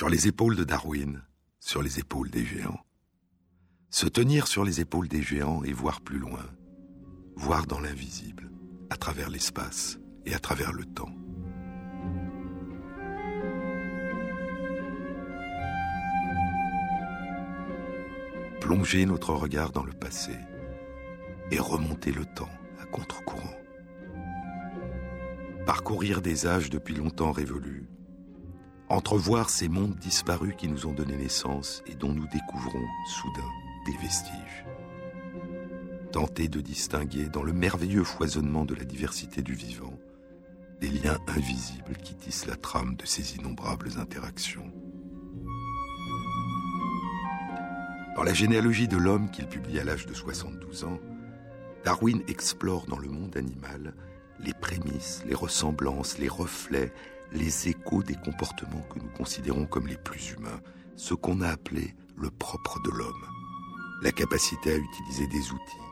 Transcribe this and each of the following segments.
Sur les épaules de Darwin, sur les épaules des géants. Se tenir sur les épaules des géants et voir plus loin, voir dans l'invisible, à travers l'espace et à travers le temps. Plonger notre regard dans le passé et remonter le temps à contre-courant. Parcourir des âges depuis longtemps révolus, entrevoir ces mondes disparus qui nous ont donné naissance et dont nous découvrons soudain des vestiges. Tenter de distinguer dans le merveilleux foisonnement de la diversité du vivant des liens invisibles qui tissent la trame de ces innombrables interactions. Dans la généalogie de l'homme qu'il publie à l'âge de 72 ans, Darwin explore dans le monde animal les prémices, les ressemblances, les reflets, les échos des comportements que nous considérons comme les plus humains, ce qu'on a appelé le propre de l'homme, la capacité à utiliser des outils,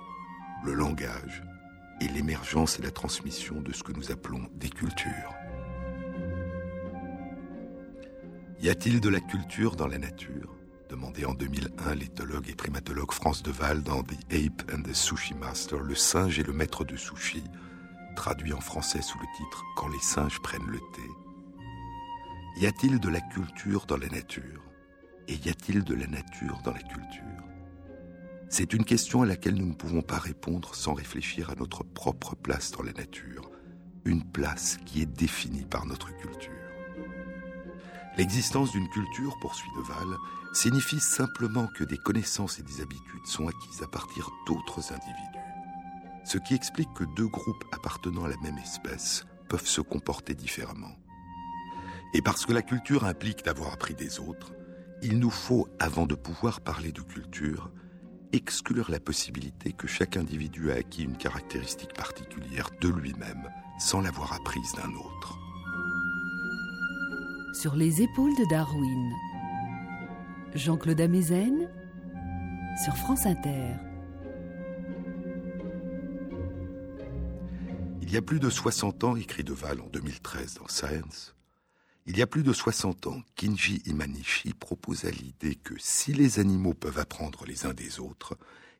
le langage et l'émergence et la transmission de ce que nous appelons des cultures. Y a-t-il de la culture dans la nature? Demandé en 2001 l'éthologue et primatologue France Deval dans The Ape and the Sushi Master, le singe et le maître de sushi, traduit en français sous le titre Quand les singes prennent le thé. Y a-t-il de la culture dans la nature? Et y a-t-il de la nature dans la culture? C'est une question à laquelle nous ne pouvons pas répondre sans réfléchir à notre propre place dans la nature, une place qui est définie par notre culture. L'existence d'une culture, poursuit Deval, signifie simplement que des connaissances et des habitudes sont acquises à partir d'autres individus. Ce qui explique que deux groupes appartenant à la même espèce peuvent se comporter différemment. Et parce que la culture implique d'avoir appris des autres, il nous faut, avant de pouvoir parler de culture, exclure la possibilité que chaque individu a acquis une caractéristique particulière de lui-même sans l'avoir apprise d'un autre. Sur les épaules de Darwin, Jean-Claude Amezen sur France Inter. Il y a plus de 60 ans, écrit Deval en 2013 dans Science, il y a plus de 60 ans, Kinji Imanishi proposa l'idée que si les animaux peuvent apprendre les uns des autres,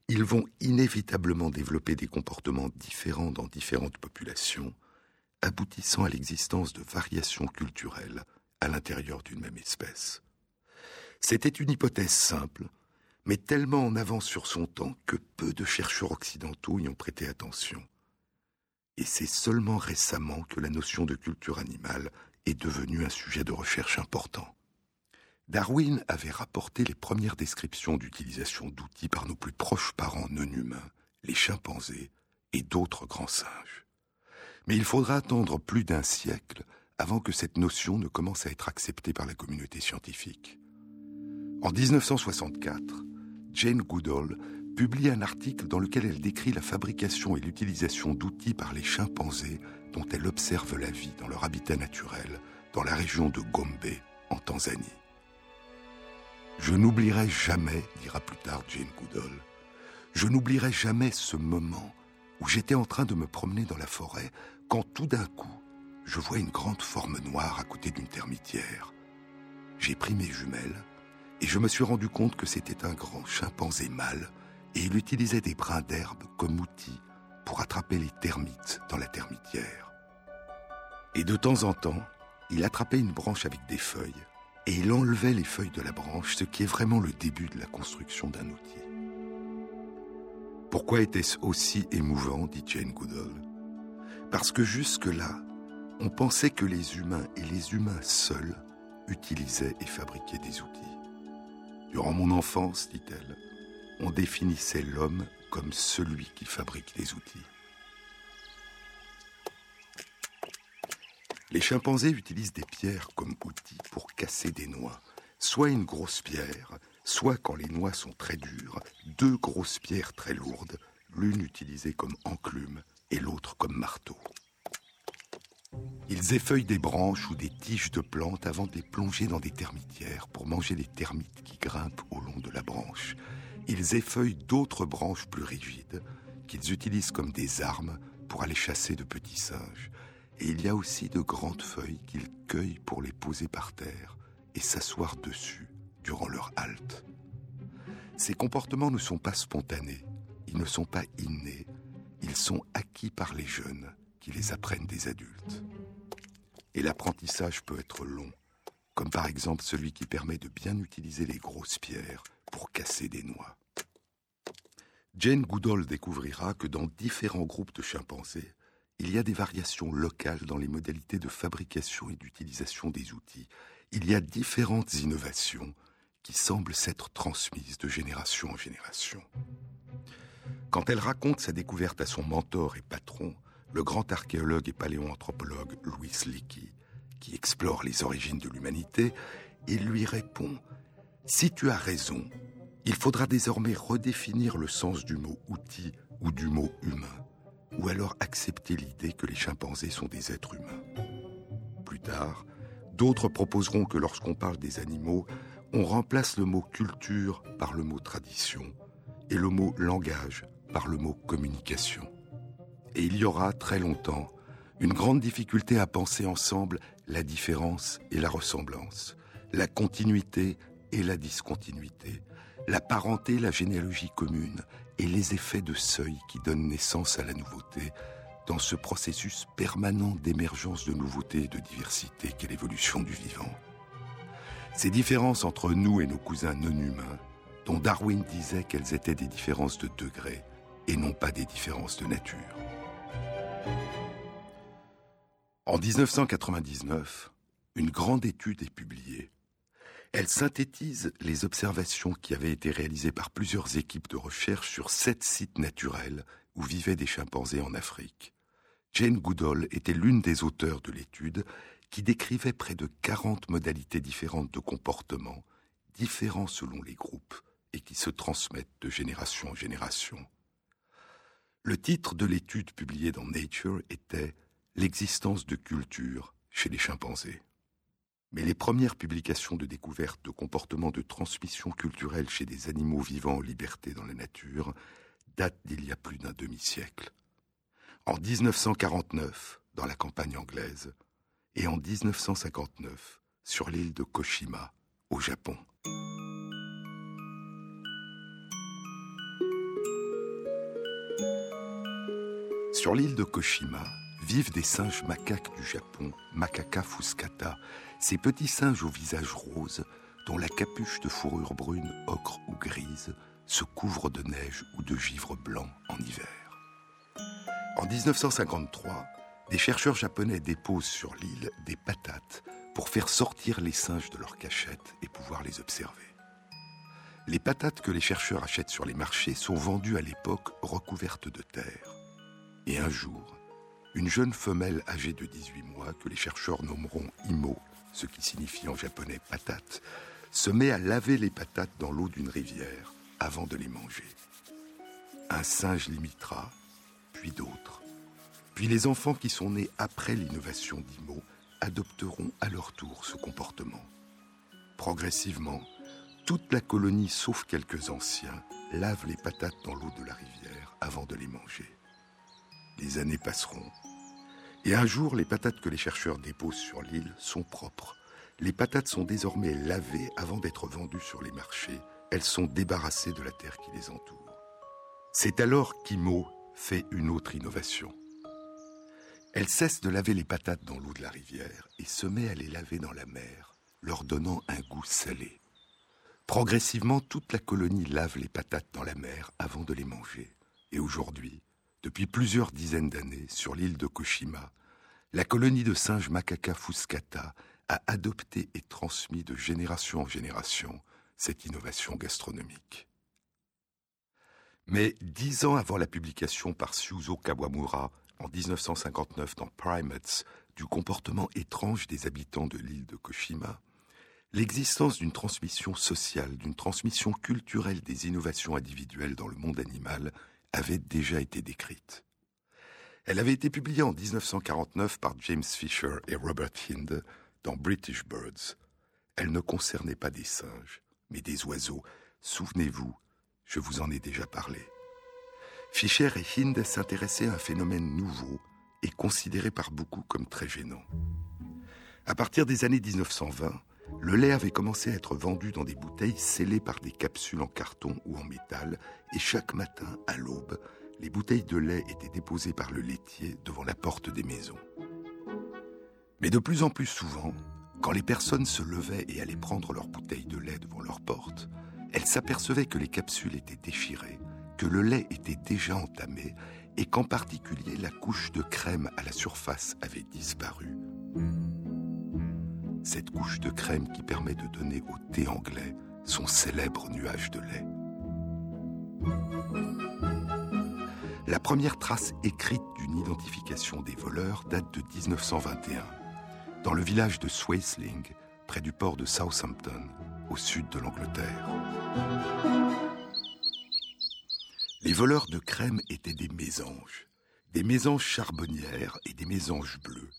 ils vont inévitablement développer des comportements différents dans différentes populations, aboutissant à l'existence de variations culturelles à l'intérieur d'une même espèce. C'était une hypothèse simple, mais tellement en avance sur son temps que peu de chercheurs occidentaux y ont prêté attention. Et c'est seulement récemment que la notion de culture animale est devenue un sujet de recherche important. Darwin avait rapporté les premières descriptions d'utilisation d'outils par nos plus proches parents non humains, les chimpanzés et d'autres grands singes. Mais il faudra attendre plus d'un siècle avant que cette notion ne commence à être acceptée par la communauté scientifique. En 1964, Jane Goodall publie un article dans lequel elle décrit la fabrication et l'utilisation d'outils par les chimpanzés dont elle observe la vie dans leur habitat naturel, dans la région de Gombe, en Tanzanie. Je n'oublierai jamais, dira plus tard Jane Goodall, je n'oublierai jamais ce moment où j'étais en train de me promener dans la forêt quand tout d'un coup, je vois une grande forme noire à côté d'une termitière. J'ai pris mes jumelles et je me suis rendu compte que c'était un grand chimpanzé mâle et il utilisait des brins d'herbe comme outil pour attraper les termites dans la termitière. Et de temps en temps, il attrapait une branche avec des feuilles et il enlevait les feuilles de la branche, ce qui est vraiment le début de la construction d'un outil. Pourquoi était-ce aussi émouvant, dit Jane Goodall? Parce que jusque-là, on pensait que les humains et les humains seuls utilisaient et fabriquaient des outils. Durant mon enfance, dit-elle, on définissait l'homme comme celui qui fabrique des outils. Les chimpanzés utilisent des pierres comme outils pour casser des noix, soit une grosse pierre, soit quand les noix sont très dures, deux grosses pierres très lourdes, l'une utilisée comme enclume et l'autre comme marteau. Ils effeuillent des branches ou des tiges de plantes avant de les plonger dans des termitières pour manger les termites qui grimpent au long de la branche. Ils effeuillent d'autres branches plus rigides qu'ils utilisent comme des armes pour aller chasser de petits singes, et il y a aussi de grandes feuilles qu'il cueille pour les poser par terre et s'asseoir dessus durant leur halte. Ces comportements ne sont pas spontanés, ils ne sont pas innés, ils sont acquis par les jeunes qui les apprennent des adultes. Et l'apprentissage peut être long, comme par exemple celui qui permet de bien utiliser les grosses pierres pour casser des noix. Jane Goodall découvrira que dans différents groupes de chimpanzés, il y a des variations locales dans les modalités de fabrication et d'utilisation des outils. Il y a différentes innovations qui semblent s'être transmises de génération en génération. Quand elle raconte sa découverte à son mentor et patron, le grand archéologue et paléoanthropologue Louis Leakey, qui explore les origines de l'humanité, il lui répond Si tu as raison, il faudra désormais redéfinir le sens du mot outil ou du mot humain, ou alors accepter l'idée que les chimpanzés sont des êtres humains. Plus tard, d'autres proposeront que lorsqu'on parle des animaux, on remplace le mot culture par le mot tradition et le mot langage par le mot communication. Et il y aura très longtemps une grande difficulté à penser ensemble la différence et la ressemblance, la continuité et la discontinuité, la parenté, la généalogie commune et les effets de seuil qui donnent naissance à la nouveauté dans ce processus permanent d'émergence de nouveautés et de diversité qu'est l'évolution du vivant. Ces différences entre nous et nos cousins non humains, dont Darwin disait qu'elles étaient des différences de degrés et non pas des différences de nature. En 1999, une grande étude est publiée elle synthétise les observations qui avaient été réalisées par plusieurs équipes de recherche sur sept sites naturels où vivaient des chimpanzés en Afrique. Jane Goodall était l'une des auteurs de l'étude qui décrivait près de 40 modalités différentes de comportement, différents selon les groupes et qui se transmettent de génération en génération. Le titre de l'étude publiée dans Nature était L'existence de culture chez les chimpanzés. Mais les premières publications de découverte de comportements de transmission culturelle chez des animaux vivants en liberté dans la nature datent d'il y a plus d'un demi-siècle. En 1949, dans la campagne anglaise, et en 1959, sur l'île de Koshima, au Japon. Sur l'île de Koshima vivent des singes macaques du Japon, Macaca fuscata, ces petits singes au visage rose, dont la capuche de fourrure brune, ocre ou grise se couvre de neige ou de givre blanc en hiver. En 1953, des chercheurs japonais déposent sur l'île des patates pour faire sortir les singes de leur cachette et pouvoir les observer. Les patates que les chercheurs achètent sur les marchés sont vendues à l'époque recouvertes de terre. Et un jour, une jeune femelle âgée de 18 mois, que les chercheurs nommeront Imo, ce qui signifie en japonais patate, se met à laver les patates dans l'eau d'une rivière avant de les manger. Un singe l'imitera, puis d'autres. Puis les enfants qui sont nés après l'innovation d'Imo adopteront à leur tour ce comportement. Progressivement, toute la colonie, sauf quelques anciens, lave les patates dans l'eau de la rivière avant de les manger. Les années passeront, et un jour, les patates que les chercheurs déposent sur l'île sont propres. Les patates sont désormais lavées avant d'être vendues sur les marchés. Elles sont débarrassées de la terre qui les entoure. C'est alors qu'Imo fait une autre innovation. Elle cesse de laver les patates dans l'eau de la rivière et se met à les laver dans la mer, leur donnant un goût salé. Progressivement, toute la colonie lave les patates dans la mer avant de les manger. Et aujourd'hui, depuis plusieurs dizaines d'années, sur l'île de Koshima, la colonie de singes Macaca fuscata a adopté et transmis de génération en génération cette innovation gastronomique. Mais dix ans avant la publication par Suzo Kawamura en 1959 dans Primates du comportement étrange des habitants de l'île de Koshima, l'existence d'une transmission sociale, d'une transmission culturelle des innovations individuelles dans le monde animal avait déjà été décrite. Elle avait été publiée en 1949 par James Fisher et Robert Hind dans British Birds. Elle ne concernait pas des singes, mais des oiseaux. Souvenez-vous, je vous en ai déjà parlé. Fischer et Hind s'intéressaient à un phénomène nouveau et considéré par beaucoup comme très gênant. À partir des années 1920, le lait avait commencé à être vendu dans des bouteilles scellées par des capsules en carton ou en métal, et chaque matin, à l'aube, les bouteilles de lait étaient déposées par le laitier devant la porte des maisons. Mais de plus en plus souvent, quand les personnes se levaient et allaient prendre leurs bouteilles de lait devant leur porte, elles s'apercevaient que les capsules étaient déchirées, que le lait était déjà entamé et qu'en particulier la couche de crème à la surface avait disparu. Cette couche de crème qui permet de donner au thé anglais son célèbre nuage de lait. La première trace écrite d'une identification des voleurs date de 1921 dans le village de Swaisling, près du port de Southampton, au sud de l'Angleterre. Les voleurs de crème étaient des mésanges, des mésanges charbonnières et des mésanges bleus.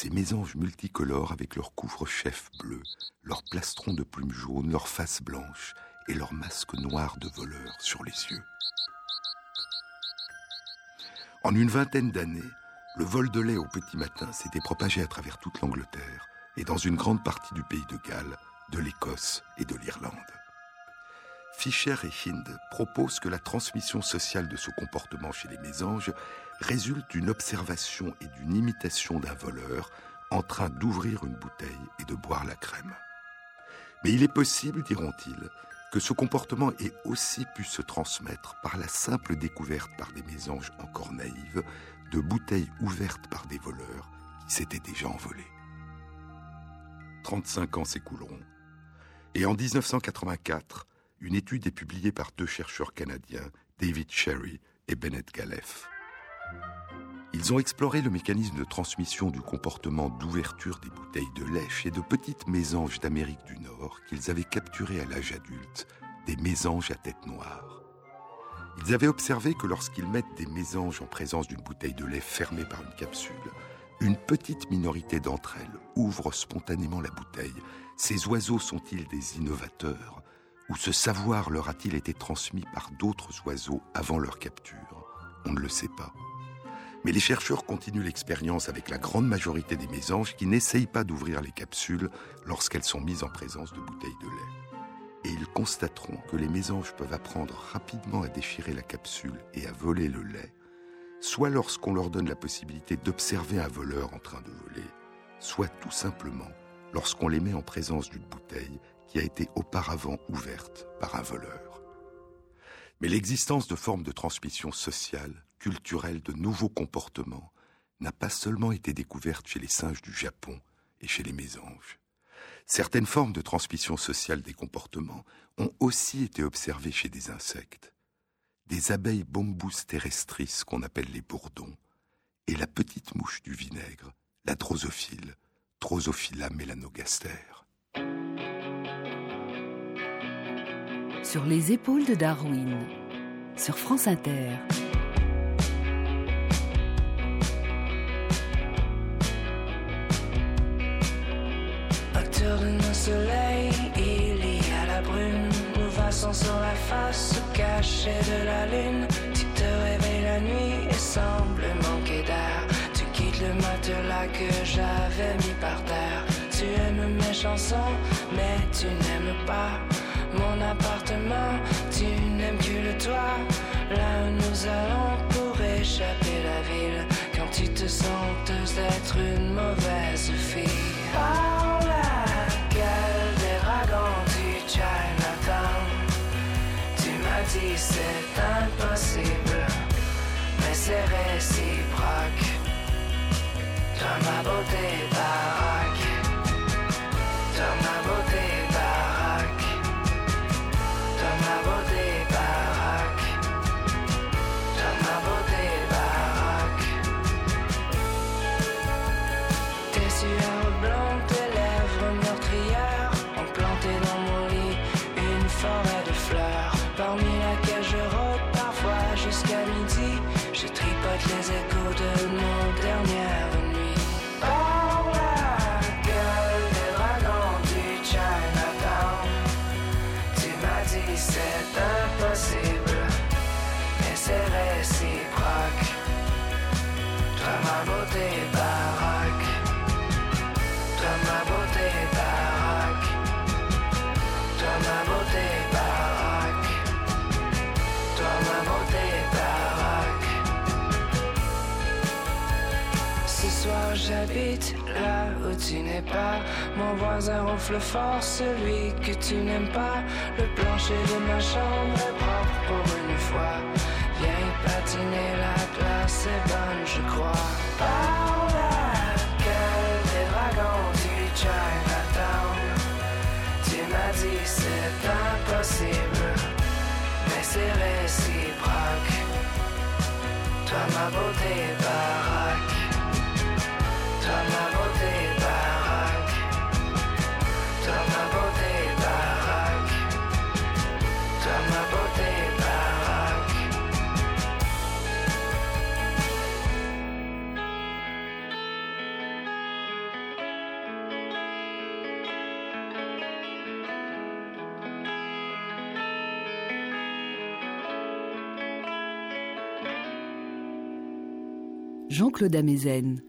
Ces mésanges multicolores avec leur couvre-chef bleu, leurs plastrons de plumes jaunes, leurs faces blanches et leurs masques noirs de voleurs sur les yeux. En une vingtaine d'années, le vol de lait au petit matin s'était propagé à travers toute l'Angleterre et dans une grande partie du pays de Galles, de l'Écosse et de l'Irlande. Fischer et Hind proposent que la transmission sociale de ce comportement chez les mésanges résulte d'une observation et d'une imitation d'un voleur en train d'ouvrir une bouteille et de boire la crème. Mais il est possible, diront-ils, que ce comportement ait aussi pu se transmettre par la simple découverte par des mésanges encore naïves de bouteilles ouvertes par des voleurs qui s'étaient déjà envolés. 35 ans s'écouleront, et en 1984, une étude est publiée par deux chercheurs canadiens, David Sherry et Bennett Galef. Ils ont exploré le mécanisme de transmission du comportement d'ouverture des bouteilles de lait chez de petites mésanges d'Amérique du Nord qu'ils avaient capturées à l'âge adulte, des mésanges à tête noire. Ils avaient observé que lorsqu'ils mettent des mésanges en présence d'une bouteille de lait fermée par une capsule, une petite minorité d'entre elles ouvrent spontanément la bouteille. Ces oiseaux sont-ils des innovateurs Ou ce savoir leur a-t-il été transmis par d'autres oiseaux avant leur capture? On ne le sait pas. Mais les chercheurs continuent l'expérience avec la grande majorité des mésanges qui n'essayent pas d'ouvrir les capsules lorsqu'elles sont mises en présence de bouteilles de lait et ils constateront que les mésanges peuvent apprendre rapidement à déchirer la capsule et à voler le lait, soit lorsqu'on leur donne la possibilité d'observer un voleur en train de voler, soit tout simplement lorsqu'on les met en présence d'une bouteille qui a été auparavant ouverte par un voleur. Mais l'existence de formes de transmission sociale, culturelle, de nouveaux comportements n'a pas seulement été découverte chez les singes du Japon et chez les mésanges. Certaines formes de transmission sociale des comportements ont aussi été observées chez des insectes. Des abeilles bombus terrestris qu'on appelle les bourdons, et la petite mouche du vinaigre, la drosophile, Drosophila melanogaster. Sur les épaules de Darwin, sur France Inter. Soleil, il y a la brume. Nous passons sur la face cachée de la lune. Tu te réveilles la nuit et sembles manquer d'air. Tu quittes le matelas que j'avais mis par terre. Tu aimes mes chansons, mais tu n'aimes pas mon appartement. Tu n'aimes que le toit. Là où nous allons pour échapper la ville. Quand tu te sens d'être une mauvaise fille. C'est impossible, mais c'est réciproque. Toi ma beauté baraque, toi ma beauté jusqu'à midi. Je tripote les échos de nos dernières nuits. Par la gueule des dragons du Chinatown. Tu m'as dit c'est impossible, mais c'est réciproque. Toi, ma beauté, j'habite là où tu n'es pas. Mon voisin ronfle fort, celui que tu n'aimes pas. Le plancher de ma chambre est propre pour une fois. Viens patiner, la glace est bonne, je crois. Par là, quel des dragons du Chinatown. Tu m'as dit c'est impossible, mais c'est réciproque. Toi ma beauté baraque. Jean-Claude Amezen.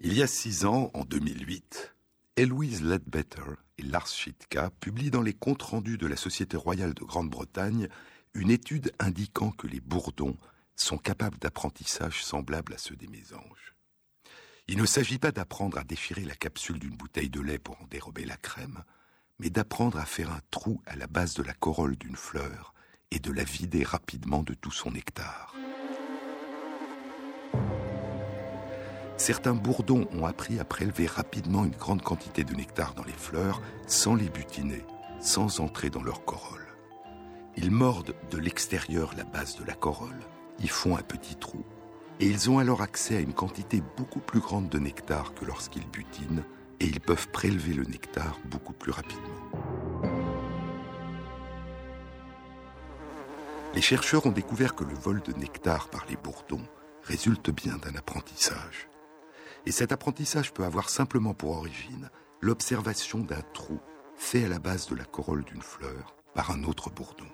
Il y a six ans, en 2008, Eloise Ledbetter et Lars Schitka publient dans les comptes rendus de la Société royale de Grande-Bretagne une étude indiquant que les bourdons sont capables d'apprentissage semblable à ceux des mésanges. Il ne s'agit pas d'apprendre à déchirer la capsule d'une bouteille de lait pour en dérober la crème, mais d'apprendre à faire un trou à la base de la corolle d'une fleur et de la vider rapidement de tout son nectar. Certains bourdons ont appris à prélever rapidement une grande quantité de nectar dans les fleurs sans les butiner, sans entrer dans leur corolle. Ils mordent de l'extérieur la base de la corolle, y font un petit trou, et ils ont alors accès à une quantité beaucoup plus grande de nectar que lorsqu'ils butinent, et ils peuvent prélever le nectar beaucoup plus rapidement. Les chercheurs ont découvert que le vol de nectar par les bourdons résulte bien d'un apprentissage. Et cet apprentissage peut avoir simplement pour origine l'observation d'un trou fait à la base de la corolle d'une fleur par un autre bourdon.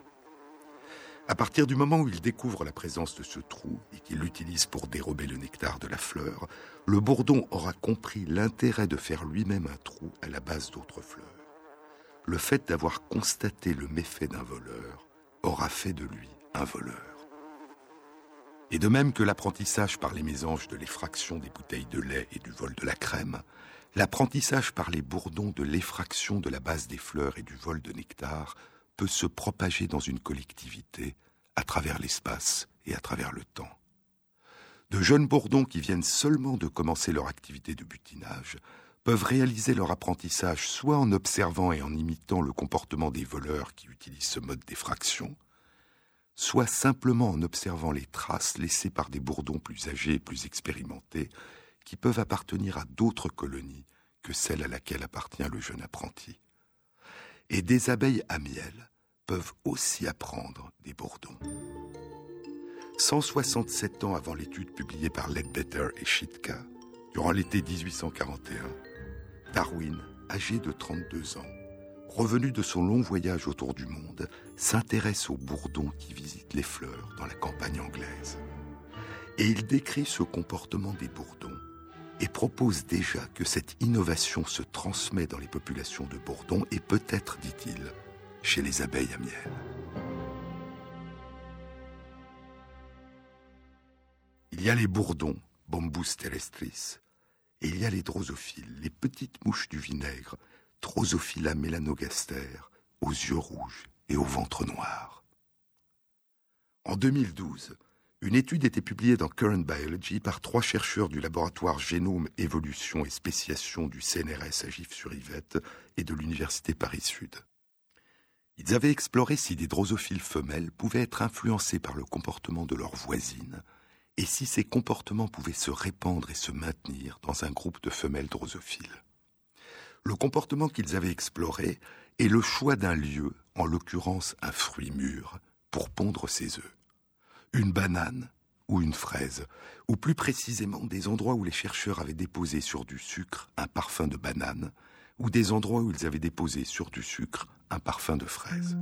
À partir du moment où il découvre la présence de ce trou et qu'il l'utilise pour dérober le nectar de la fleur, le bourdon aura compris l'intérêt de faire lui-même un trou à la base d'autres fleurs. Le fait d'avoir constaté le méfait d'un voleur aura fait de lui un voleur. Et de même que l'apprentissage par les mésanges de l'effraction des bouteilles de lait et du vol de la crème, l'apprentissage par les bourdons de l'effraction de la base des fleurs et du vol de nectar peut se propager dans une collectivité à travers l'espace et à travers le temps. De jeunes bourdons qui viennent seulement de commencer leur activité de butinage peuvent réaliser leur apprentissage soit en observant et en imitant le comportement des voleurs qui utilisent ce mode d'effraction, soit simplement en observant les traces laissées par des bourdons plus âgés et plus expérimentés qui peuvent appartenir à d'autres colonies que celle à laquelle appartient le jeune apprenti. Et des abeilles à miel peuvent aussi apprendre des bourdons. 167 ans avant l'étude publiée par Ledbetter et Schitka, durant l'été 1841, Darwin, âgé de 32 ans, revenu de son long voyage autour du monde, s'intéresse aux bourdons qui visitent les fleurs dans la campagne anglaise. Et il décrit ce comportement des bourdons et propose déjà que cette innovation se transmet dans les populations de bourdons et peut-être, dit-il, chez les abeilles à miel. Il y a les bourdons, Bombus terrestris, et il y a les drosophiles, les petites mouches du vinaigre, Drosophila melanogaster, aux yeux rouges et au ventre noir. En 2012, une étude était publiée dans Current Biology par trois chercheurs du laboratoire Génome, Évolution et Spéciation du CNRS à Gif-sur-Yvette et de l'Université Paris-Sud. Ils avaient exploré si des drosophiles femelles pouvaient être influencés par le comportement de leurs voisines et si ces comportements pouvaient se répandre et se maintenir dans un groupe de femelles drosophiles. Le comportement qu'ils avaient exploré est le choix d'un lieu, en l'occurrence un fruit mûr, pour pondre ses œufs. Une banane ou une fraise, ou plus précisément des endroits où les chercheurs avaient déposé sur du sucre un parfum de banane, ou des endroits où ils avaient déposé sur du sucre un parfum de fraise.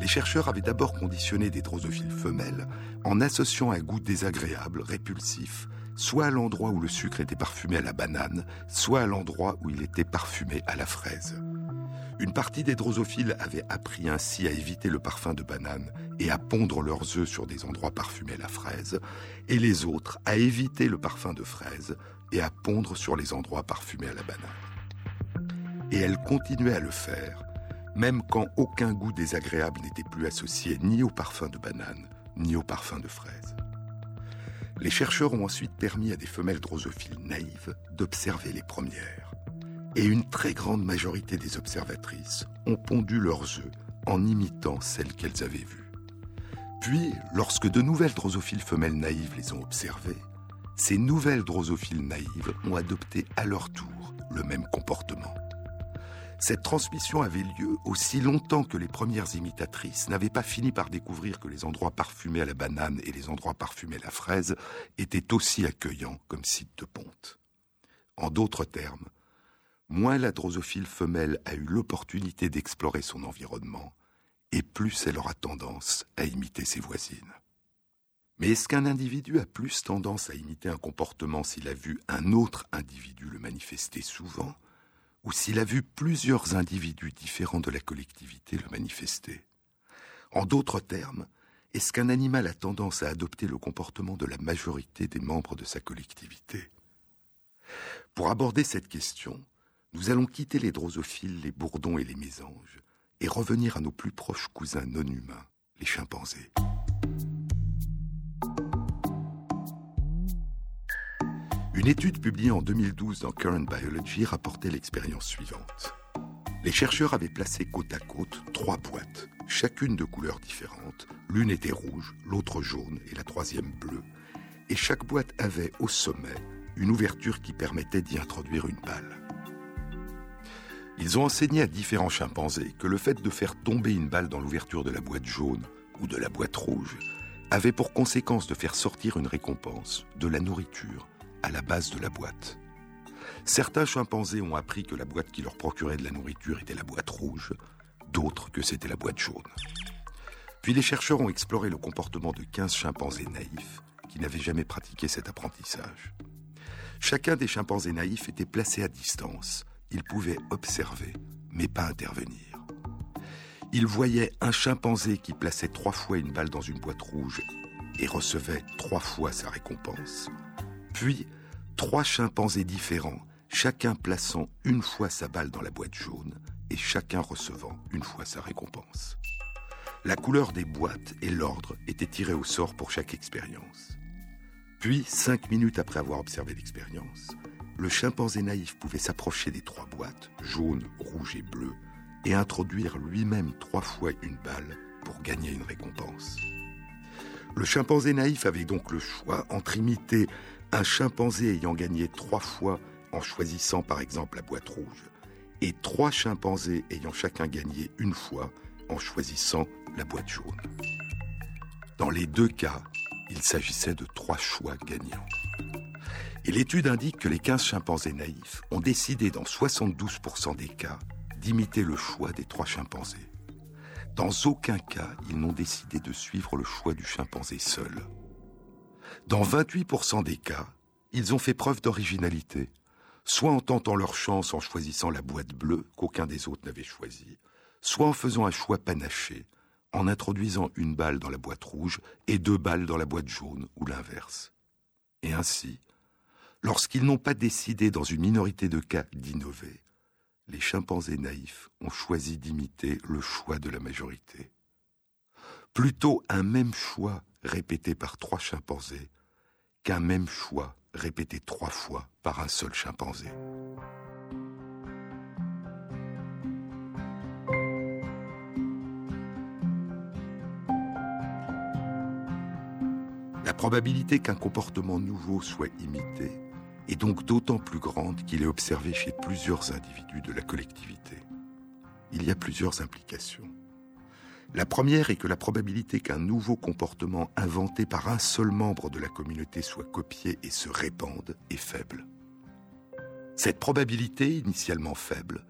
Les chercheurs avaient d'abord conditionné des drosophiles femelles en associant un goût désagréable, répulsif, soit à l'endroit où le sucre était parfumé à la banane, soit à l'endroit où il était parfumé à la fraise. Une partie des drosophiles avait appris ainsi à éviter le parfum de banane et à pondre leurs œufs sur des endroits parfumés à la fraise, et les autres à éviter le parfum de fraise et à pondre sur les endroits parfumés à la banane. Et elles continuaient à le faire, même quand aucun goût désagréable n'était plus associé ni au parfum de banane, ni au parfum de fraise. Les chercheurs ont ensuite permis à des femelles drosophiles naïves d'observer les premières. Et une très grande majorité des observatrices ont pondu leurs œufs en imitant celles qu'elles avaient vues. Puis, lorsque de nouvelles drosophiles femelles naïves les ont observées, ces nouvelles drosophiles naïves ont adopté à leur tour le même comportement. Cette transmission avait lieu aussi longtemps que les premières imitatrices n'avaient pas fini par découvrir que les endroits parfumés à la banane et les endroits parfumés à la fraise étaient aussi accueillants comme sites de ponte. En d'autres termes, moins la drosophile femelle a eu l'opportunité d'explorer son environnement, et plus elle aura tendance à imiter ses voisines. Mais est-ce qu'un individu a plus tendance à imiter un comportement s'il a vu un autre individu le manifester souvent ou s'il a vu plusieurs individus différents de la collectivité le manifester. En d'autres termes, est-ce qu'un animal a tendance à adopter le comportement de la majorité des membres de sa collectivité? Pour aborder cette question, nous allons quitter les drosophiles, les bourdons et les mésanges et revenir à nos plus proches cousins non humains, les chimpanzés. Une étude publiée en 2012 dans Current Biology rapportait l'expérience suivante. Les chercheurs avaient placé côte à côte trois boîtes, chacune de couleurs différentes. L'une était rouge, l'autre jaune et la troisième bleue. Et chaque boîte avait au sommet une ouverture qui permettait d'y introduire une balle. Ils ont enseigné à différents chimpanzés que le fait de faire tomber une balle dans l'ouverture de la boîte jaune ou de la boîte rouge avait pour conséquence de faire sortir une récompense, de la nourriture, à la base de la boîte. Certains chimpanzés ont appris que la boîte qui leur procurait de la nourriture était la boîte rouge, d'autres que c'était la boîte jaune. Puis les chercheurs ont exploré le comportement de 15 chimpanzés naïfs qui n'avaient jamais pratiqué cet apprentissage. Chacun des chimpanzés naïfs était placé à distance. Il pouvait observer, mais pas intervenir. Il voyait un chimpanzé qui plaçait trois fois une balle dans une boîte rouge et recevait trois fois sa récompense. Puis, trois chimpanzés différents, chacun plaçant une fois sa balle dans la boîte jaune et chacun recevant une fois sa récompense. La couleur des boîtes et l'ordre étaient tirés au sort pour chaque expérience. Puis, cinq minutes après avoir observé l'expérience, le chimpanzé naïf pouvait s'approcher des trois boîtes, jaune, rouge et bleu, et introduire lui-même trois fois une balle pour gagner une récompense. Le chimpanzé naïf avait donc le choix entre imiter un chimpanzé ayant gagné trois fois en choisissant par exemple la boîte rouge, et trois chimpanzés ayant chacun gagné une fois en choisissant la boîte jaune. Dans les deux cas, il s'agissait de trois choix gagnants. Et l'étude indique que les 15 chimpanzés naïfs ont décidé dans 72% des cas d'imiter le choix des trois chimpanzés. Dans aucun cas, ils n'ont décidé de suivre le choix du chimpanzé seul. Dans 28% des cas, ils ont fait preuve d'originalité, soit en tentant leur chance en choisissant la boîte bleue qu'aucun des autres n'avait choisie, soit en faisant un choix panaché, en introduisant une balle dans la boîte rouge et deux balles dans la boîte jaune ou l'inverse. Et ainsi, lorsqu'ils n'ont pas décidé dans une minorité de cas d'innover, les chimpanzés naïfs ont choisi d'imiter le choix de la majorité. Plutôt un même choix répété par trois chimpanzés qu'un même choix répété trois fois par un seul chimpanzé. La probabilité qu'un comportement nouveau soit imité est donc d'autant plus grande qu'il est observé chez plusieurs individus de la collectivité. Il y a plusieurs implications. La première est que la probabilité qu'un nouveau comportement inventé par un seul membre de la communauté soit copié et se répande est faible. Cette probabilité, initialement faible,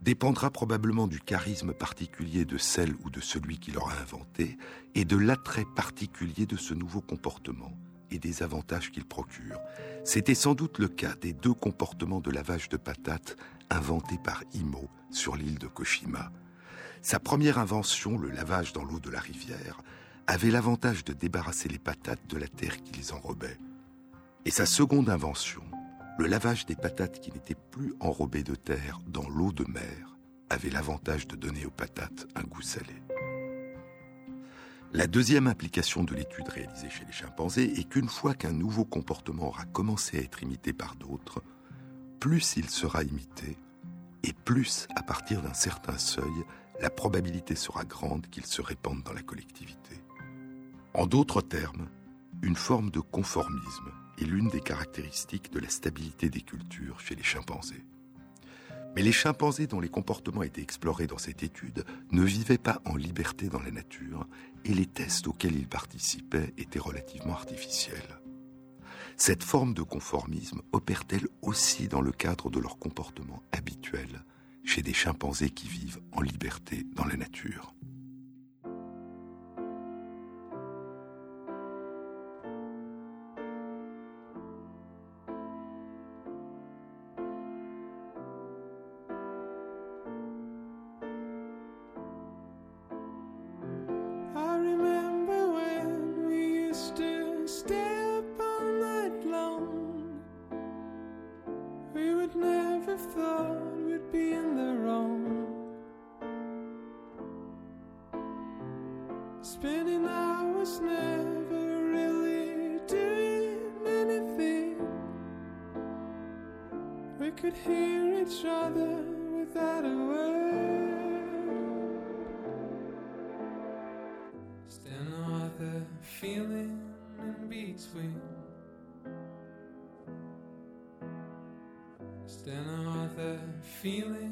dépendra probablement du charisme particulier de celle ou de celui qui l'aura inventé et de l'attrait particulier de ce nouveau comportement, et des avantages qu'il procure. C'était sans doute le cas des deux comportements de lavage de patates inventés par Imo sur l'île de Koshima. Sa première invention, le lavage dans l'eau de la rivière, avait l'avantage de débarrasser les patates de la terre qui les enrobait. Et sa seconde invention, le lavage des patates qui n'étaient plus enrobées de terre dans l'eau de mer, avait l'avantage de donner aux patates un goût salé. La deuxième implication de l'étude réalisée chez les chimpanzés est qu'une fois qu'un nouveau comportement aura commencé à être imité par d'autres, plus il sera imité, et plus, à partir d'un certain seuil, la probabilité sera grande qu'il se répande dans la collectivité. En d'autres termes, une forme de conformisme est l'une des caractéristiques de la stabilité des cultures chez les chimpanzés. Mais les chimpanzés dont les comportements étaient explorés dans cette étude ne vivaient pas en liberté dans la nature et les tests auxquels ils participaient étaient relativement artificiels. Cette forme de conformisme opère-t-elle aussi dans le cadre de leur comportement habituel chez des chimpanzés qui vivent en liberté dans la nature could hear each other without a word. Still no other feeling in between. Still no other feeling.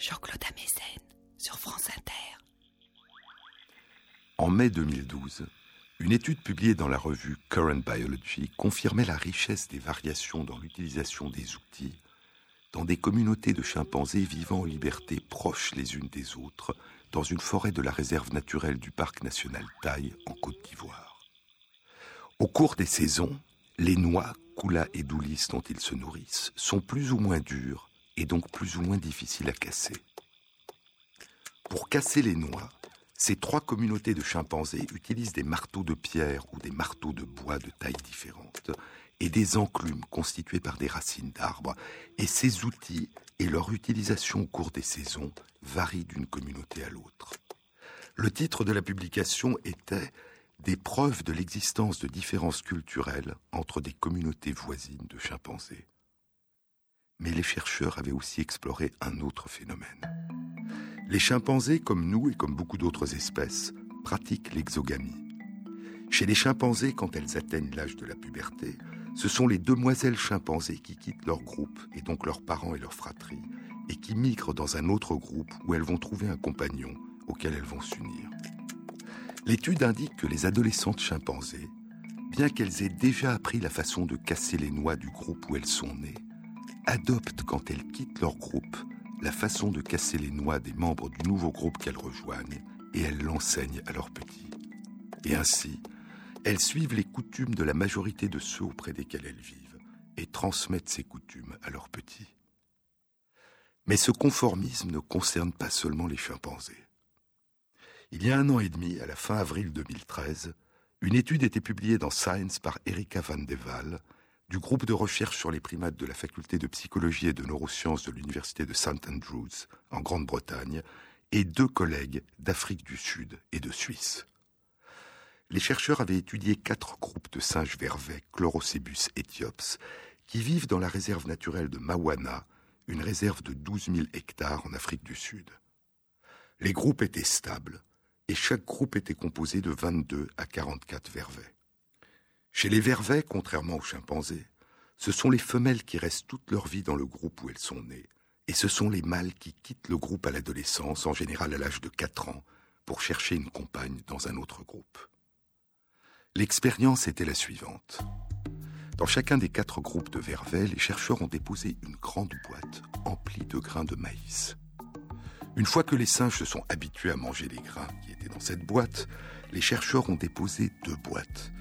Jean-Claude Amezen sur France Inter. En mai 2012, une étude publiée dans la revue Current Biology confirmait la richesse des variations dans l'utilisation des outils dans des communautés de chimpanzés vivant en liberté proches les unes des autres dans une forêt de la réserve naturelle du parc national Taille en Côte d'Ivoire. Au cours des saisons, les noix, Kula et Doulis dont ils se nourrissent sont plus ou moins dures et donc plus ou moins difficiles à casser. Pour casser les noix, ces trois communautés de chimpanzés utilisent des marteaux de pierre ou des marteaux de bois de tailles différentes et des enclumes constituées par des racines d'arbres, et ces outils et leur utilisation au cours des saisons varient d'une communauté à l'autre. Le titre de la publication était Des preuves de l'existence de différences culturelles entre des communautés voisines de chimpanzés. Mais les chercheurs avaient aussi exploré un autre phénomène. Les chimpanzés, comme nous et comme beaucoup d'autres espèces, pratiquent l'exogamie. Chez les chimpanzés, quand elles atteignent l'âge de la puberté, ce sont les demoiselles chimpanzés qui quittent leur groupe, et donc leurs parents et leurs fratries, et qui migrent dans un autre groupe où elles vont trouver un compagnon auquel elles vont s'unir. L'étude indique que les adolescentes chimpanzés, bien qu'elles aient déjà appris la façon de casser les noix du groupe où elles sont nées, adoptent quand elles quittent leur groupe la façon de casser les noix des membres du nouveau groupe qu'elles rejoignent et elles l'enseignent à leurs petits. Et ainsi, elles suivent les coutumes de la majorité de ceux auprès desquels elles vivent et transmettent ces coutumes à leurs petits. Mais ce conformisme ne concerne pas seulement les chimpanzés. Il y a un an et demi, à la fin avril 2013, une étude était publiée dans Science par Erika van de Waal, du groupe de recherche sur les primates de la faculté de psychologie et de neurosciences de l'université de St Andrews, en Grande-Bretagne, et deux collègues d'Afrique du Sud et de Suisse. Les chercheurs avaient étudié quatre groupes de singes vervets, Chlorocebus éthiops, qui vivent dans la réserve naturelle de Mawana, une réserve de 12 000 hectares en Afrique du Sud. Les groupes étaient stables, et chaque groupe était composé de 22 à 44 vervets. Chez les vervets, contrairement aux chimpanzés, ce sont les femelles qui restent toute leur vie dans le groupe où elles sont nées, et ce sont les mâles qui quittent le groupe à l'adolescence, en général à l'âge de 4 ans, pour chercher une compagne dans un autre groupe. L'expérience était la suivante. Dans chacun des quatre groupes de vervets, les chercheurs ont déposé une grande boîte emplie de grains de maïs. Une fois que les singes se sont habitués à manger les grains qui étaient dans cette boîte, les chercheurs ont déposé deux boîtes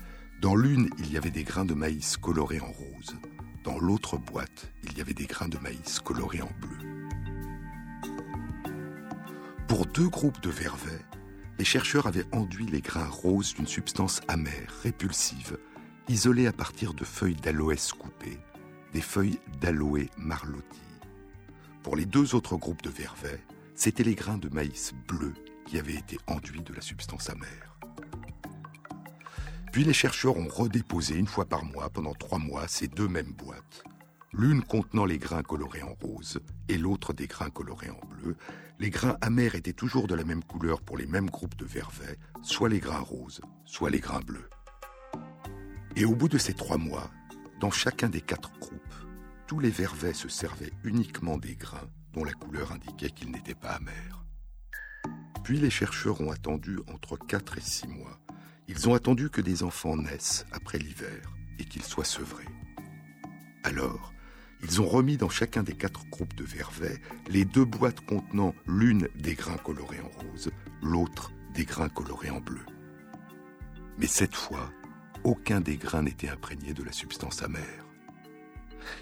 dans l'une, il y avait des grains de maïs colorés en rose. Dans l'autre boîte, il y avait des grains de maïs colorés en bleu. Pour deux groupes de vervets, les chercheurs avaient enduit les grains roses d'une substance amère, répulsive, isolée à partir de feuilles d'aloès coupées, des feuilles d'aloe marlotti. Pour les deux autres groupes de vervets, c'étaient les grains de maïs bleus qui avaient été enduits de la substance amère. Puis les chercheurs ont redéposé une fois par mois, pendant trois mois, ces deux mêmes boîtes. L'une contenant les grains colorés en rose et l'autre des grains colorés en bleu. Les grains amers étaient toujours de la même couleur pour les mêmes groupes de vervets, soit les grains roses, soit les grains bleus. Et au bout de ces trois mois, dans chacun des quatre groupes, tous les vervets se servaient uniquement des grains dont la couleur indiquait qu'ils n'étaient pas amers. Puis les chercheurs ont attendu entre quatre et six mois ils ont attendu que des enfants naissent après l'hiver et qu'ils soient sevrés. Alors, ils ont remis dans chacun des quatre groupes de vervets les deux boîtes contenant l'une des grains colorés en rose, l'autre des grains colorés en bleu. Mais cette fois, aucun des grains n'était imprégné de la substance amère.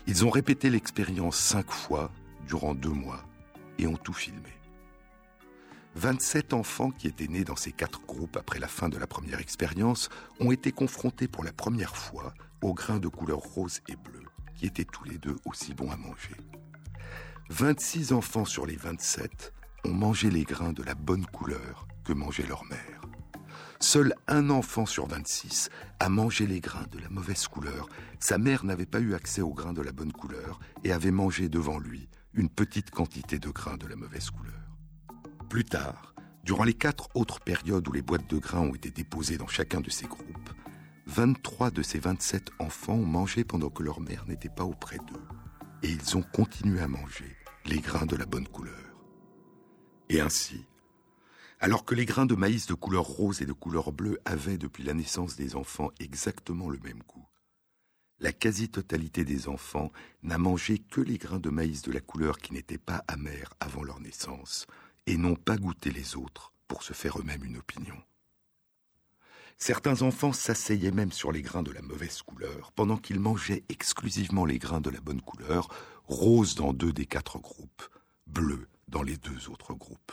Ils ont répété l'expérience cinq fois durant deux mois et ont tout filmé. 27 enfants qui étaient nés dans ces quatre groupes après la fin de la première expérience ont été confrontés pour la première fois aux grains de couleur rose et bleu, qui étaient tous les deux aussi bons à manger. 26 enfants sur les 27 ont mangé les grains de la bonne couleur que mangeait leur mère. Seul un enfant sur 26 a mangé les grains de la mauvaise couleur. Sa mère n'avait pas eu accès aux grains de la bonne couleur et avait mangé devant lui une petite quantité de grains de la mauvaise couleur. Plus tard, durant les quatre autres périodes où les boîtes de grains ont été déposées dans chacun de ces groupes, 23 de ces 27 enfants ont mangé pendant que leur mère n'était pas auprès d'eux. Et ils ont continué à manger les grains de la bonne couleur. Et ainsi, alors que les grains de maïs de couleur rose et de couleur bleue avaient depuis la naissance des enfants exactement le même goût, la quasi-totalité des enfants n'a mangé que les grains de maïs de la couleur qui n'étaient pas amers avant leur naissance, et non pas goûter les autres pour se faire eux-mêmes une opinion. Certains enfants s'asseyaient même sur les grains de la mauvaise couleur, pendant qu'ils mangeaient exclusivement les grains de la bonne couleur, roses dans deux des quatre groupes, bleus dans les deux autres groupes.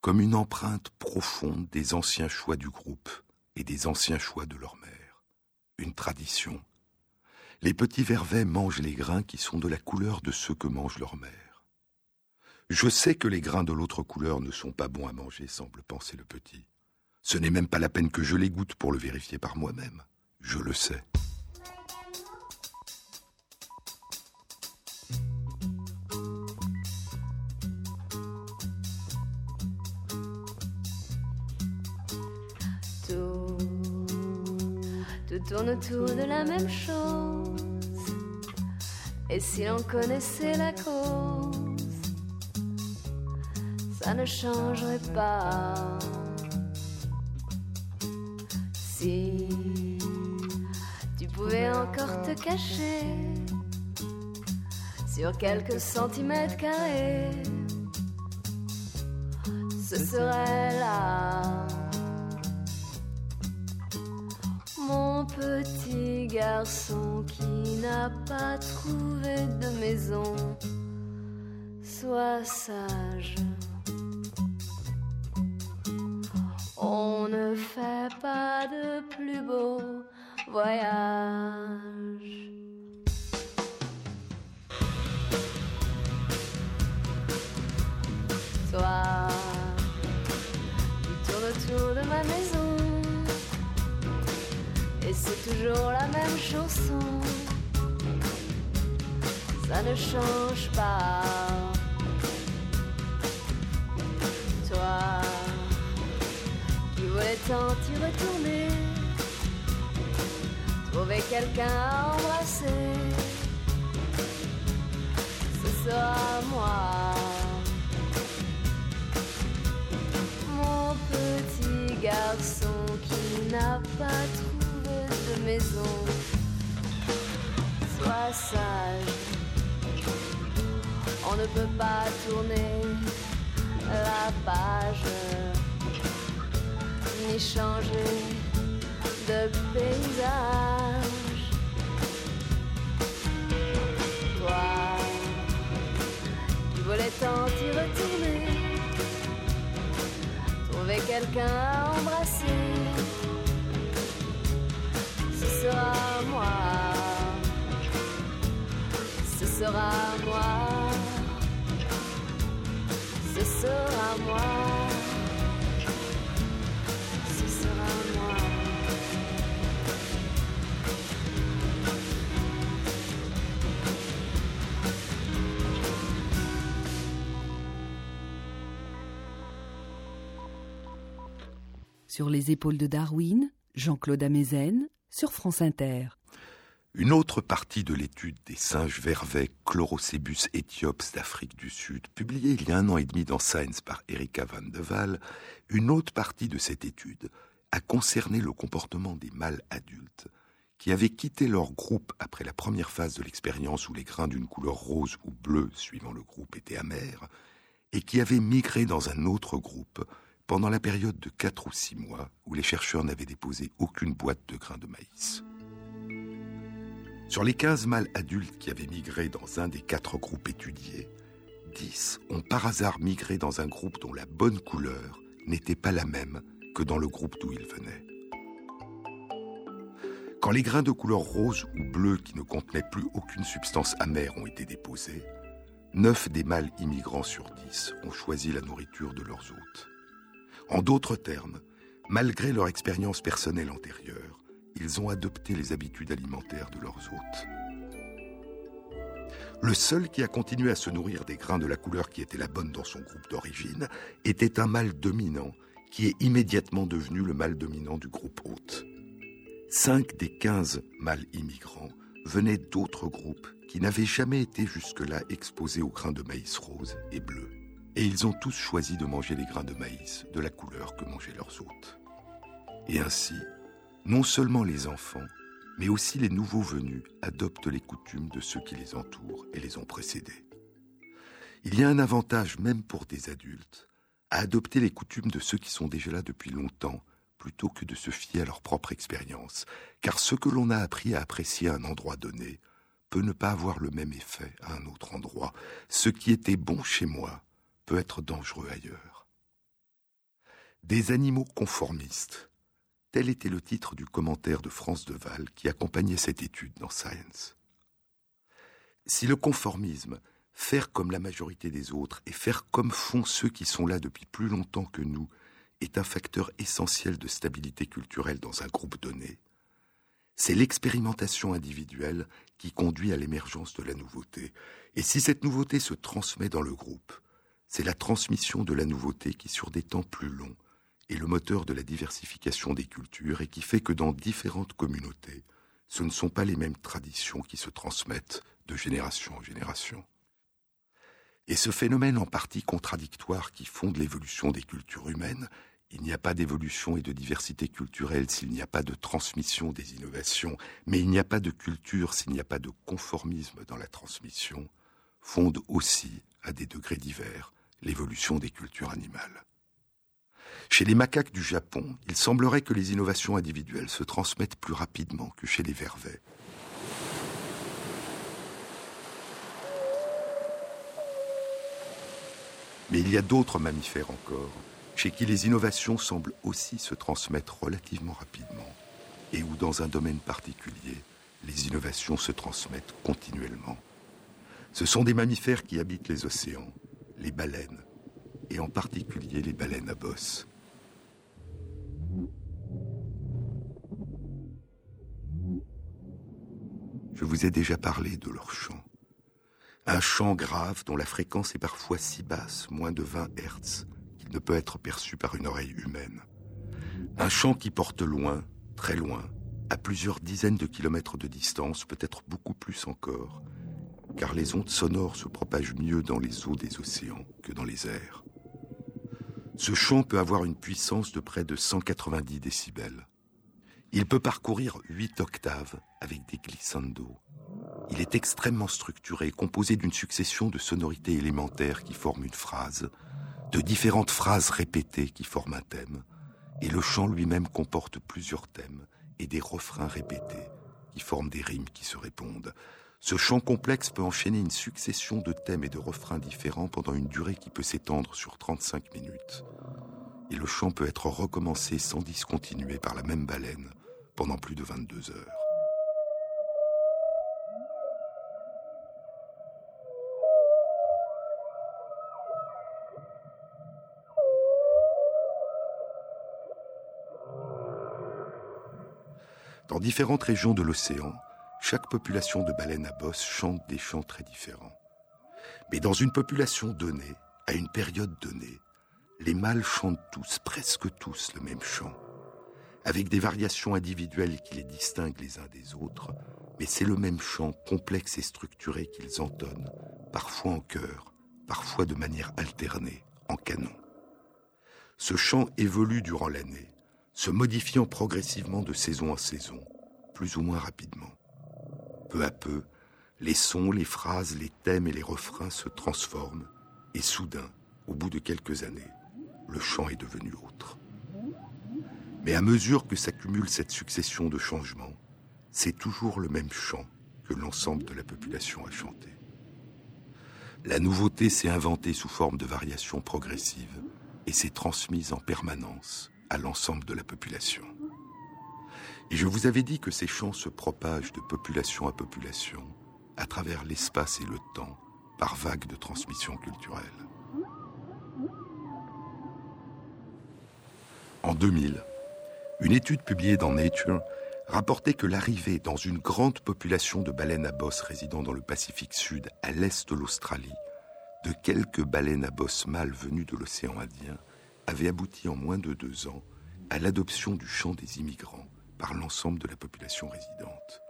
Comme une empreinte profonde des anciens choix du groupe et des anciens choix de leur mère. Une tradition. Les petits vervets mangent les grains qui sont de la couleur de ceux que mange leur mère. Je sais que les grains de l'autre couleur ne sont pas bons à manger, semble penser le petit. Ce n'est même pas la peine que je les goûte pour le vérifier par moi-même. Je le sais. Tout, tout tourne autour de la même chose. Et si l'on connaissait la cause, ça ne changerait pas. Si tu pouvais encore te cacher sur quelques centimètres carrés, ce serait là. Mon petit garçon qui n'a pas trouvé de maison, sois sage. On ne fait pas de plus beau voyage. Toi, tu tournes autour de ma maison. Et c'est toujours la même chanson. Ça ne change pas. Toi voulais tant y retourner, trouver quelqu'un à embrasser. Ce sera moi, mon petit garçon qui n'a pas trouvé de maison. Sois sage, on ne peut pas tourner la page ni changer de paysage. Toi, tu voulais tant y retourner, trouver quelqu'un à embrasser. Ce sera moi, ce sera moi, ce sera moi. Sur les épaules de Darwin, Jean-Claude Amezen, sur France Inter. Une autre partie de l'étude des singes vervets Chlorocebus éthiops d'Afrique du Sud, publiée il y a un an et demi dans Science par Erika van de Waal, une autre partie de cette étude a concerné le comportement des mâles adultes qui avaient quitté leur groupe après la première phase de l'expérience où les grains d'une couleur rose ou bleue, suivant le groupe, étaient amers, et qui avaient migré dans un autre groupe pendant la période de 4 ou 6 mois où les chercheurs n'avaient déposé aucune boîte de grains de maïs. Sur les 15 mâles adultes qui avaient migré dans un des quatre groupes étudiés, 10 ont par hasard migré dans un groupe dont la bonne couleur n'était pas la même que dans le groupe d'où ils venaient. Quand les grains de couleur rose ou bleu qui ne contenaient plus aucune substance amère ont été déposés, 9 des mâles immigrants sur 10 ont choisi la nourriture de leurs hôtes. En d'autres termes, malgré leur expérience personnelle antérieure, ils ont adopté les habitudes alimentaires de leurs hôtes. Le seul qui a continué à se nourrir des grains de la couleur qui était la bonne dans son groupe d'origine était un mâle dominant qui est immédiatement devenu le mâle dominant du groupe hôte. Cinq des quinze mâles immigrants venaient d'autres groupes qui n'avaient jamais été jusque-là exposés aux grains de maïs rose et bleu et ils ont tous choisi de manger les grains de maïs de la couleur que mangeaient leurs hôtes. Et ainsi, non seulement les enfants, mais aussi les nouveaux venus adoptent les coutumes de ceux qui les entourent et les ont précédés. Il y a un avantage, même pour des adultes, à adopter les coutumes de ceux qui sont déjà là depuis longtemps, plutôt que de se fier à leur propre expérience, car ce que l'on a appris à apprécier à un endroit donné peut ne pas avoir le même effet à un autre endroit. Ce qui était bon chez moi peut être dangereux ailleurs. Des animaux conformistes. Tel était le titre du commentaire de France Deval qui accompagnait cette étude dans Science. Si le conformisme, faire comme la majorité des autres et faire comme font ceux qui sont là depuis plus longtemps que nous, est un facteur essentiel de stabilité culturelle dans un groupe donné, c'est l'expérimentation individuelle qui conduit à l'émergence de la nouveauté. Et si cette nouveauté se transmet dans le groupe, c'est la transmission de la nouveauté qui, sur des temps plus longs, est le moteur de la diversification des cultures et qui fait que dans différentes communautés, ce ne sont pas les mêmes traditions qui se transmettent de génération en génération. Et ce phénomène en partie contradictoire qui fonde l'évolution des cultures humaines il n'y a pas d'évolution et de diversité culturelle s'il n'y a pas de transmission des innovations, mais il n'y a pas de culture s'il n'y a pas de conformisme dans la transmission, fonde aussi, à des degrés divers, l'évolution des cultures animales. Chez les macaques du Japon, il semblerait que les innovations individuelles se transmettent plus rapidement que chez les vervets. Mais il y a d'autres mammifères encore chez qui les innovations semblent aussi se transmettre relativement rapidement, et où dans un domaine particulier, les innovations se transmettent continuellement. Ce sont des mammifères qui habitent les océans, les baleines, et en particulier les baleines à bosse. Je vous ai déjà parlé de leur chant. Un chant grave dont la fréquence est parfois si basse, moins de 20 Hertz, ne peut être perçu par une oreille humaine. Un chant qui porte loin, très loin, à plusieurs dizaines de kilomètres de distance, peut-être beaucoup plus encore, car les ondes sonores se propagent mieux dans les eaux des océans que dans les airs. Ce chant peut avoir une puissance de près de 190 décibels. Il peut parcourir 8 octaves avec des glissando. Il est extrêmement structuré, composé d'une succession de sonorités élémentaires qui forment une phrase, de différentes phrases répétées qui forment un thème, et le chant lui-même comporte plusieurs thèmes et des refrains répétés qui forment des rimes qui se répondent. Ce chant complexe peut enchaîner une succession de thèmes et de refrains différents pendant une durée qui peut s'étendre sur 35 minutes. Et le chant peut être recommencé sans discontinuer par la même baleine pendant plus de 22 heures. Dans différentes régions de l'océan, chaque population de baleines à bosse chante des chants très différents. Mais dans une population donnée, à une période donnée, les mâles chantent tous, presque tous, le même chant, avec des variations individuelles qui les distinguent les uns des autres, mais c'est le même chant complexe et structuré qu'ils entonnent, parfois en chœur, parfois de manière alternée, en canon. Ce chant évolue durant l'année, se modifiant progressivement de saison en saison, plus ou moins rapidement. Peu à peu, les sons, les phrases, les thèmes et les refrains se transforment, et soudain, au bout de quelques années, le chant est devenu autre. Mais à mesure que s'accumule cette succession de changements, c'est toujours le même chant que l'ensemble de la population a chanté. La nouveauté s'est inventée sous forme de variations progressives et s'est transmise en permanence à l'ensemble de la population. Et je vous avais dit que ces chants se propagent de population à population, à travers l'espace et le temps, par vagues de transmission culturelle. En 2000, une étude publiée dans Nature rapportait que l'arrivée dans une grande population de baleines à bosse résidant dans le Pacifique Sud, à l'est de l'Australie, de quelques baleines à bosse mâles venues de l'océan Indien avait abouti en moins de deux ans à l'adoption du chant des immigrants par l'ensemble de la population résidente.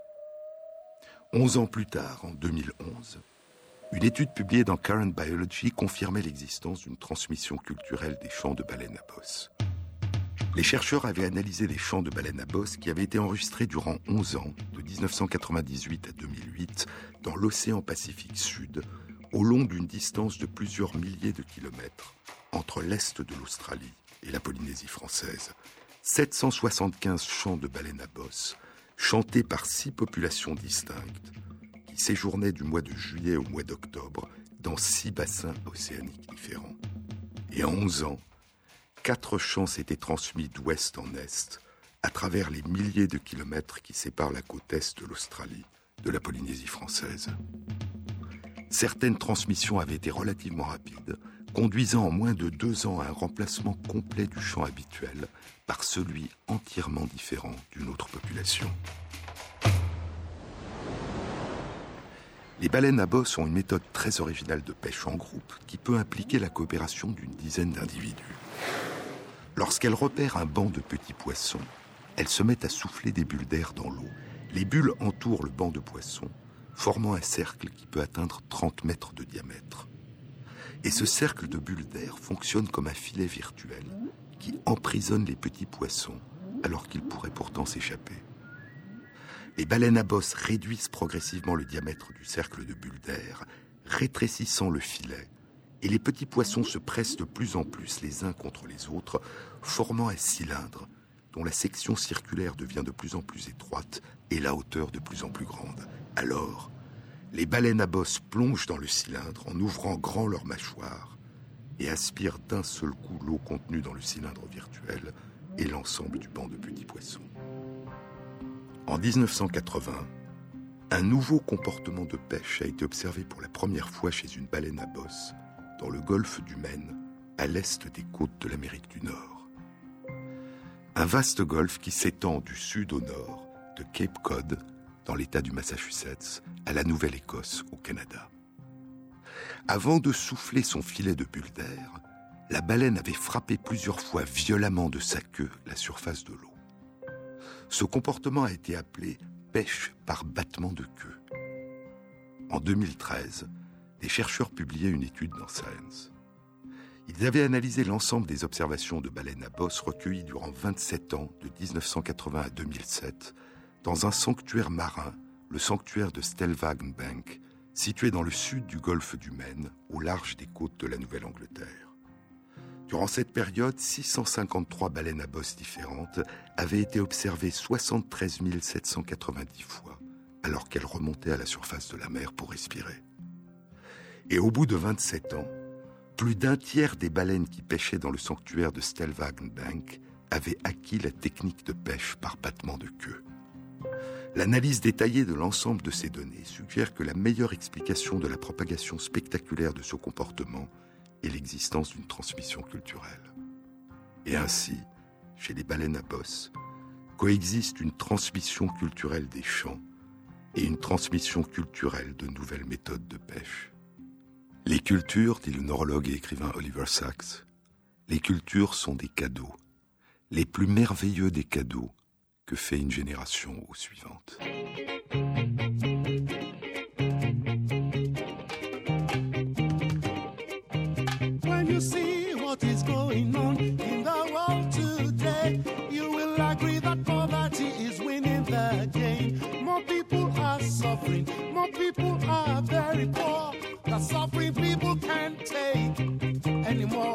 Onze ans plus tard, en 2011, une étude publiée dans Current Biology confirmait l'existence d'une transmission culturelle des chants de baleines à bosse. Les chercheurs avaient analysé les chants de baleines à bosse qui avaient été enregistrés durant 11 ans, de 1998 à 2008, dans l'océan Pacifique Sud, au long d'une distance de plusieurs milliers de kilomètres entre l'est de l'Australie et la Polynésie française. 775 chants de baleines à bosse, chantés par six populations distinctes, qui séjournaient du mois de juillet au mois d'octobre dans six bassins océaniques différents. Et en 11 ans, quatre chants s'étaient transmis d'ouest en est, à travers les milliers de kilomètres qui séparent la côte est de l'Australie de la Polynésie française. Certaines transmissions avaient été relativement rapides, conduisant en moins de deux ans à un remplacement complet du chant habituel par celui entièrement différent d'une autre population. Les baleines à bosse ont une méthode très originale de pêche en groupe qui peut impliquer la coopération d'une dizaine d'individus. Lorsqu'elles repèrent un banc de petits poissons, elles se mettent à souffler des bulles d'air dans l'eau. Les bulles entourent le banc de poissons, formant un cercle qui peut atteindre 30 mètres de diamètre. Et ce cercle de bulles d'air fonctionne comme un filet virtuel qui emprisonne les petits poissons alors qu'ils pourraient pourtant s'échapper. Les baleines à bosse réduisent progressivement le diamètre du cercle de bulles d'air, rétrécissant le filet, et les petits poissons se pressent de plus en plus les uns contre les autres, formant un cylindre dont la section circulaire devient de plus en plus étroite et la hauteur de plus en plus grande. Alors, les baleines à bosse plongent dans le cylindre en ouvrant grand leurs mâchoires et aspirent d'un seul coup l'eau contenue dans le cylindre virtuel et l'ensemble du banc de petits poissons. En 1980, un nouveau comportement de pêche a été observé pour la première fois chez une baleine à bosse dans le golfe du Maine, à l'est des côtes de l'Amérique du Nord. Un vaste golfe qui s'étend du sud au nord, de Cape Cod dans l'État du Massachusetts à la Nouvelle-Écosse au Canada. Avant de souffler son filet de bulles d'air, la baleine avait frappé plusieurs fois violemment de sa queue la surface de l'eau. Ce comportement a été appelé pêche par battement de queue. En 2013, des chercheurs publiaient une étude dans Science. Ils avaient analysé l'ensemble des observations de baleines à bosse recueillies durant 27 ans, de 1980 à 2007, dans un sanctuaire marin, le sanctuaire de Stelvagenbank, situé dans le sud du golfe du Maine, au large des côtes de la Nouvelle-Angleterre. Durant cette période, 653 baleines à bosse différentes avaient été observées 73 790 fois, alors qu'elles remontaient à la surface de la mer pour respirer. Et au bout de 27 ans, plus d'un tiers des baleines qui pêchaient dans le sanctuaire de Stelvagenbank avaient acquis la technique de pêche par battement de queue. L'analyse détaillée de l'ensemble de ces données suggère que la meilleure explication de la propagation spectaculaire de ce comportement est l'existence d'une transmission culturelle. Et ainsi, chez les baleines à bosse, coexiste une transmission culturelle des champs et une transmission culturelle de nouvelles méthodes de pêche. Les cultures, dit le neurologue et écrivain Oliver Sacks, les cultures sont des cadeaux, les plus merveilleux des cadeaux que fait une génération aux suivantes. When you see what is going on in the world today, you will agree that poverty is winning the game. More people are suffering, more people are very poor. The suffering people can't take anymore.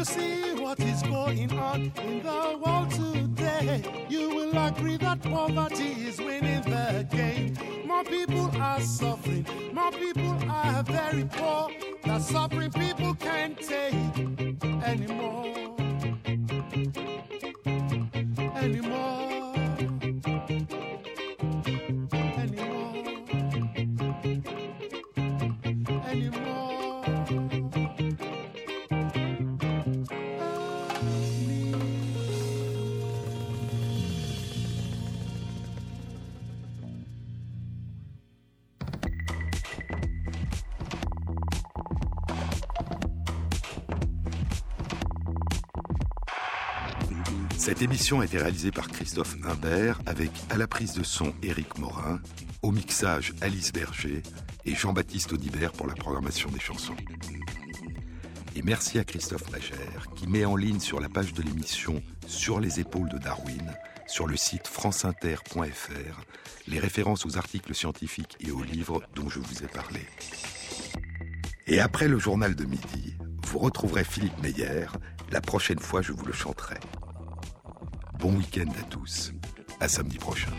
you see what is going on in the world today, you will agree that poverty is winning the game. More people are suffering, more people are very poor. The suffering people can't take anymore. Émission a été réalisée par Christophe Imbert avec à la prise de son Éric Morin, au mixage Alice Berger et Jean-Baptiste Audibert pour la programmation des chansons. Et merci à Christophe Magère qui met en ligne sur la page de l'émission Sur les épaules de Darwin, sur le site franceinter.fr, les références aux articles scientifiques et aux livres dont je vous ai parlé. Et après le journal de midi, vous retrouverez Philippe Meyer. La prochaine fois, je vous le chanterai. Bon week-end à tous. À samedi prochain.